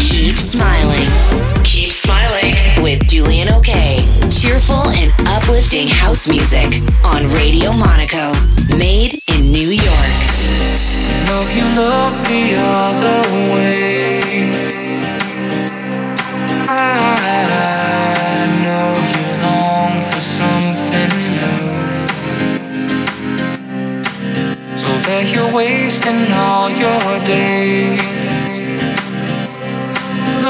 Keep smiling. Keep smiling with Julian OK. Cheerful and uplifting house music on Radio Monaco. Made in New York. know you look the other way. I know you long for something new. So that you're wasting all your days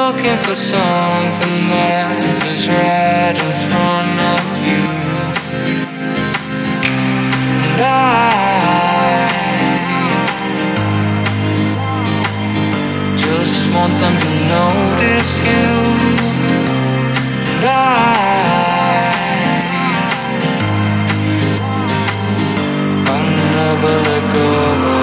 looking for something that is right in front of you. And I just want them to notice you. And I, I'll never let go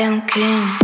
Lion King.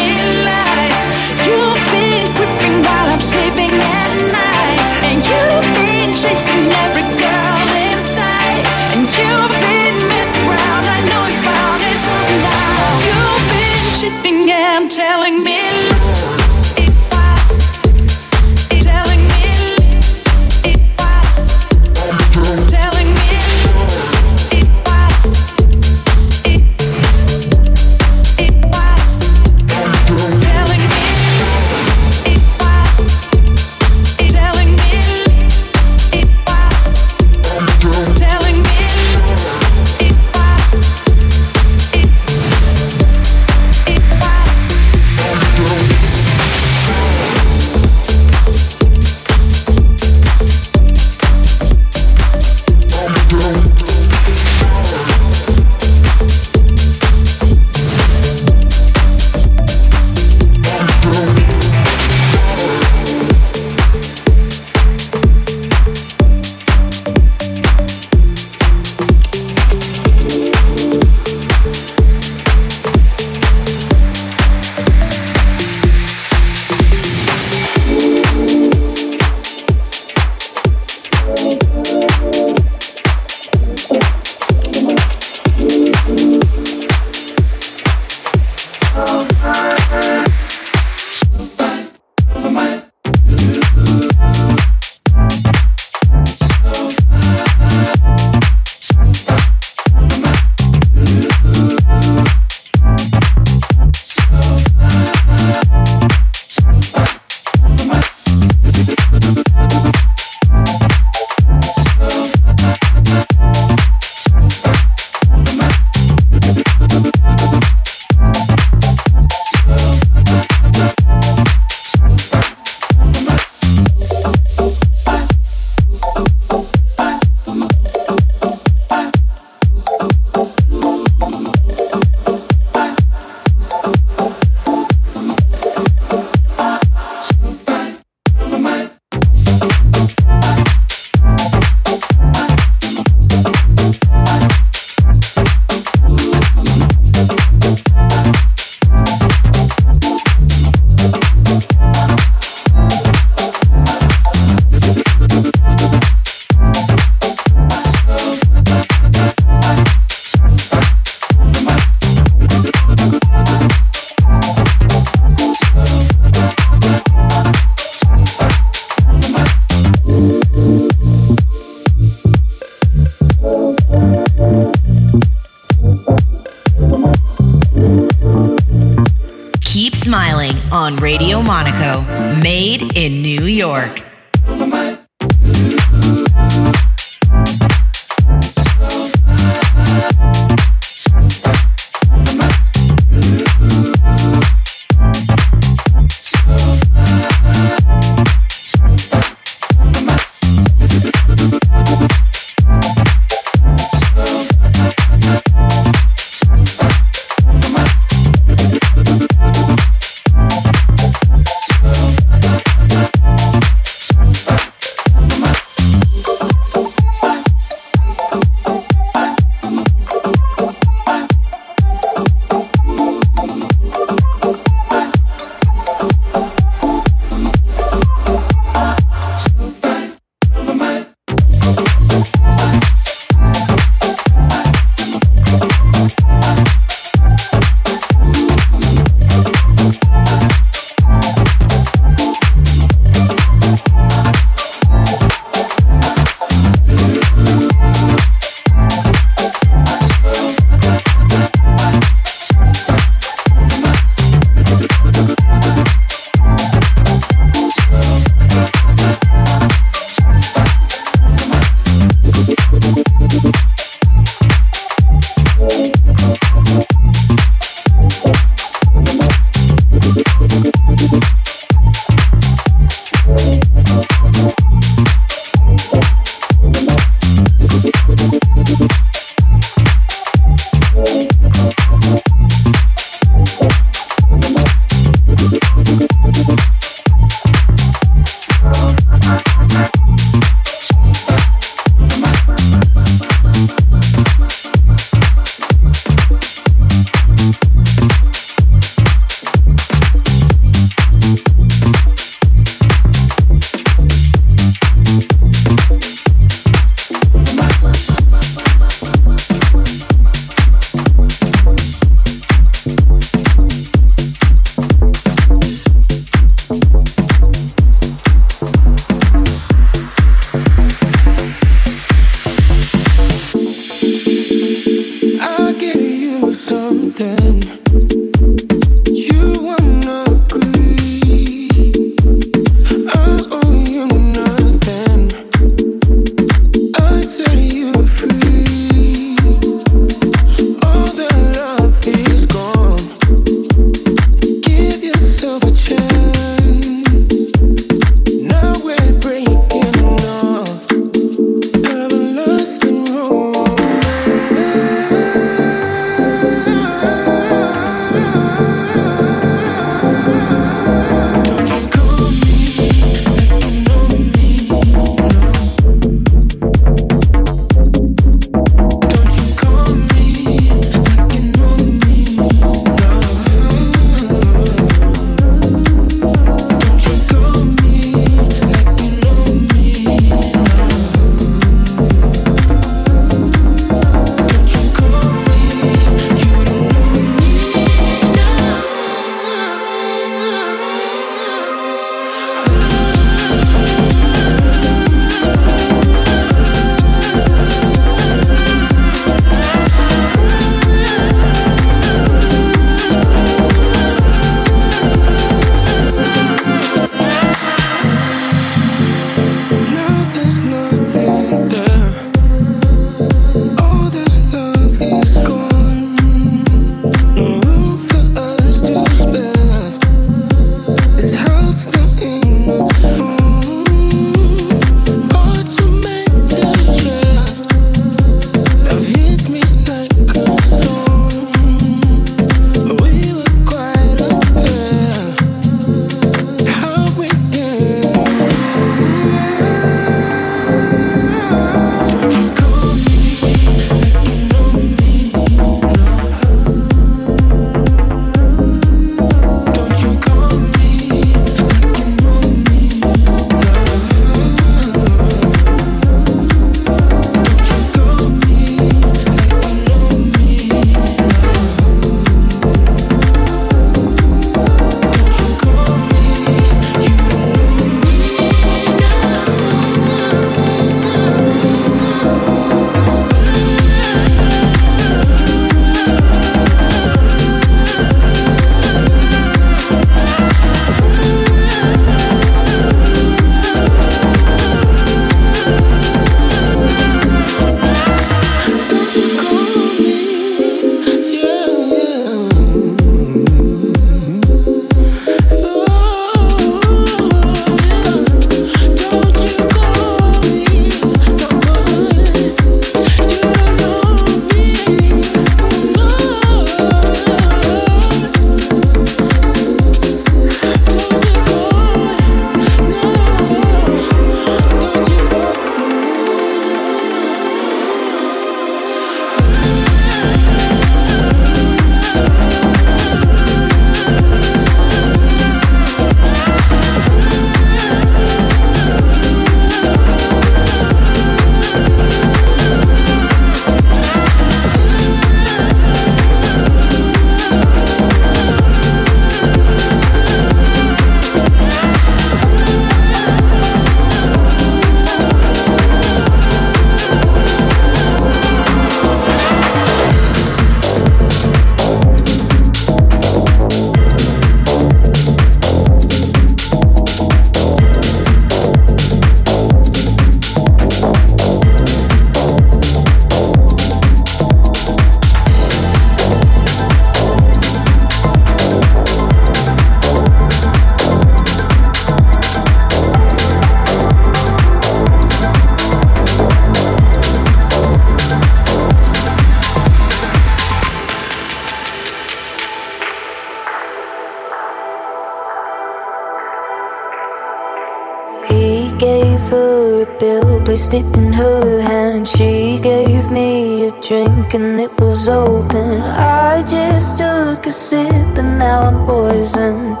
placed it in her hand. She gave me a drink and it was open. I just took a sip and now I'm poisoned.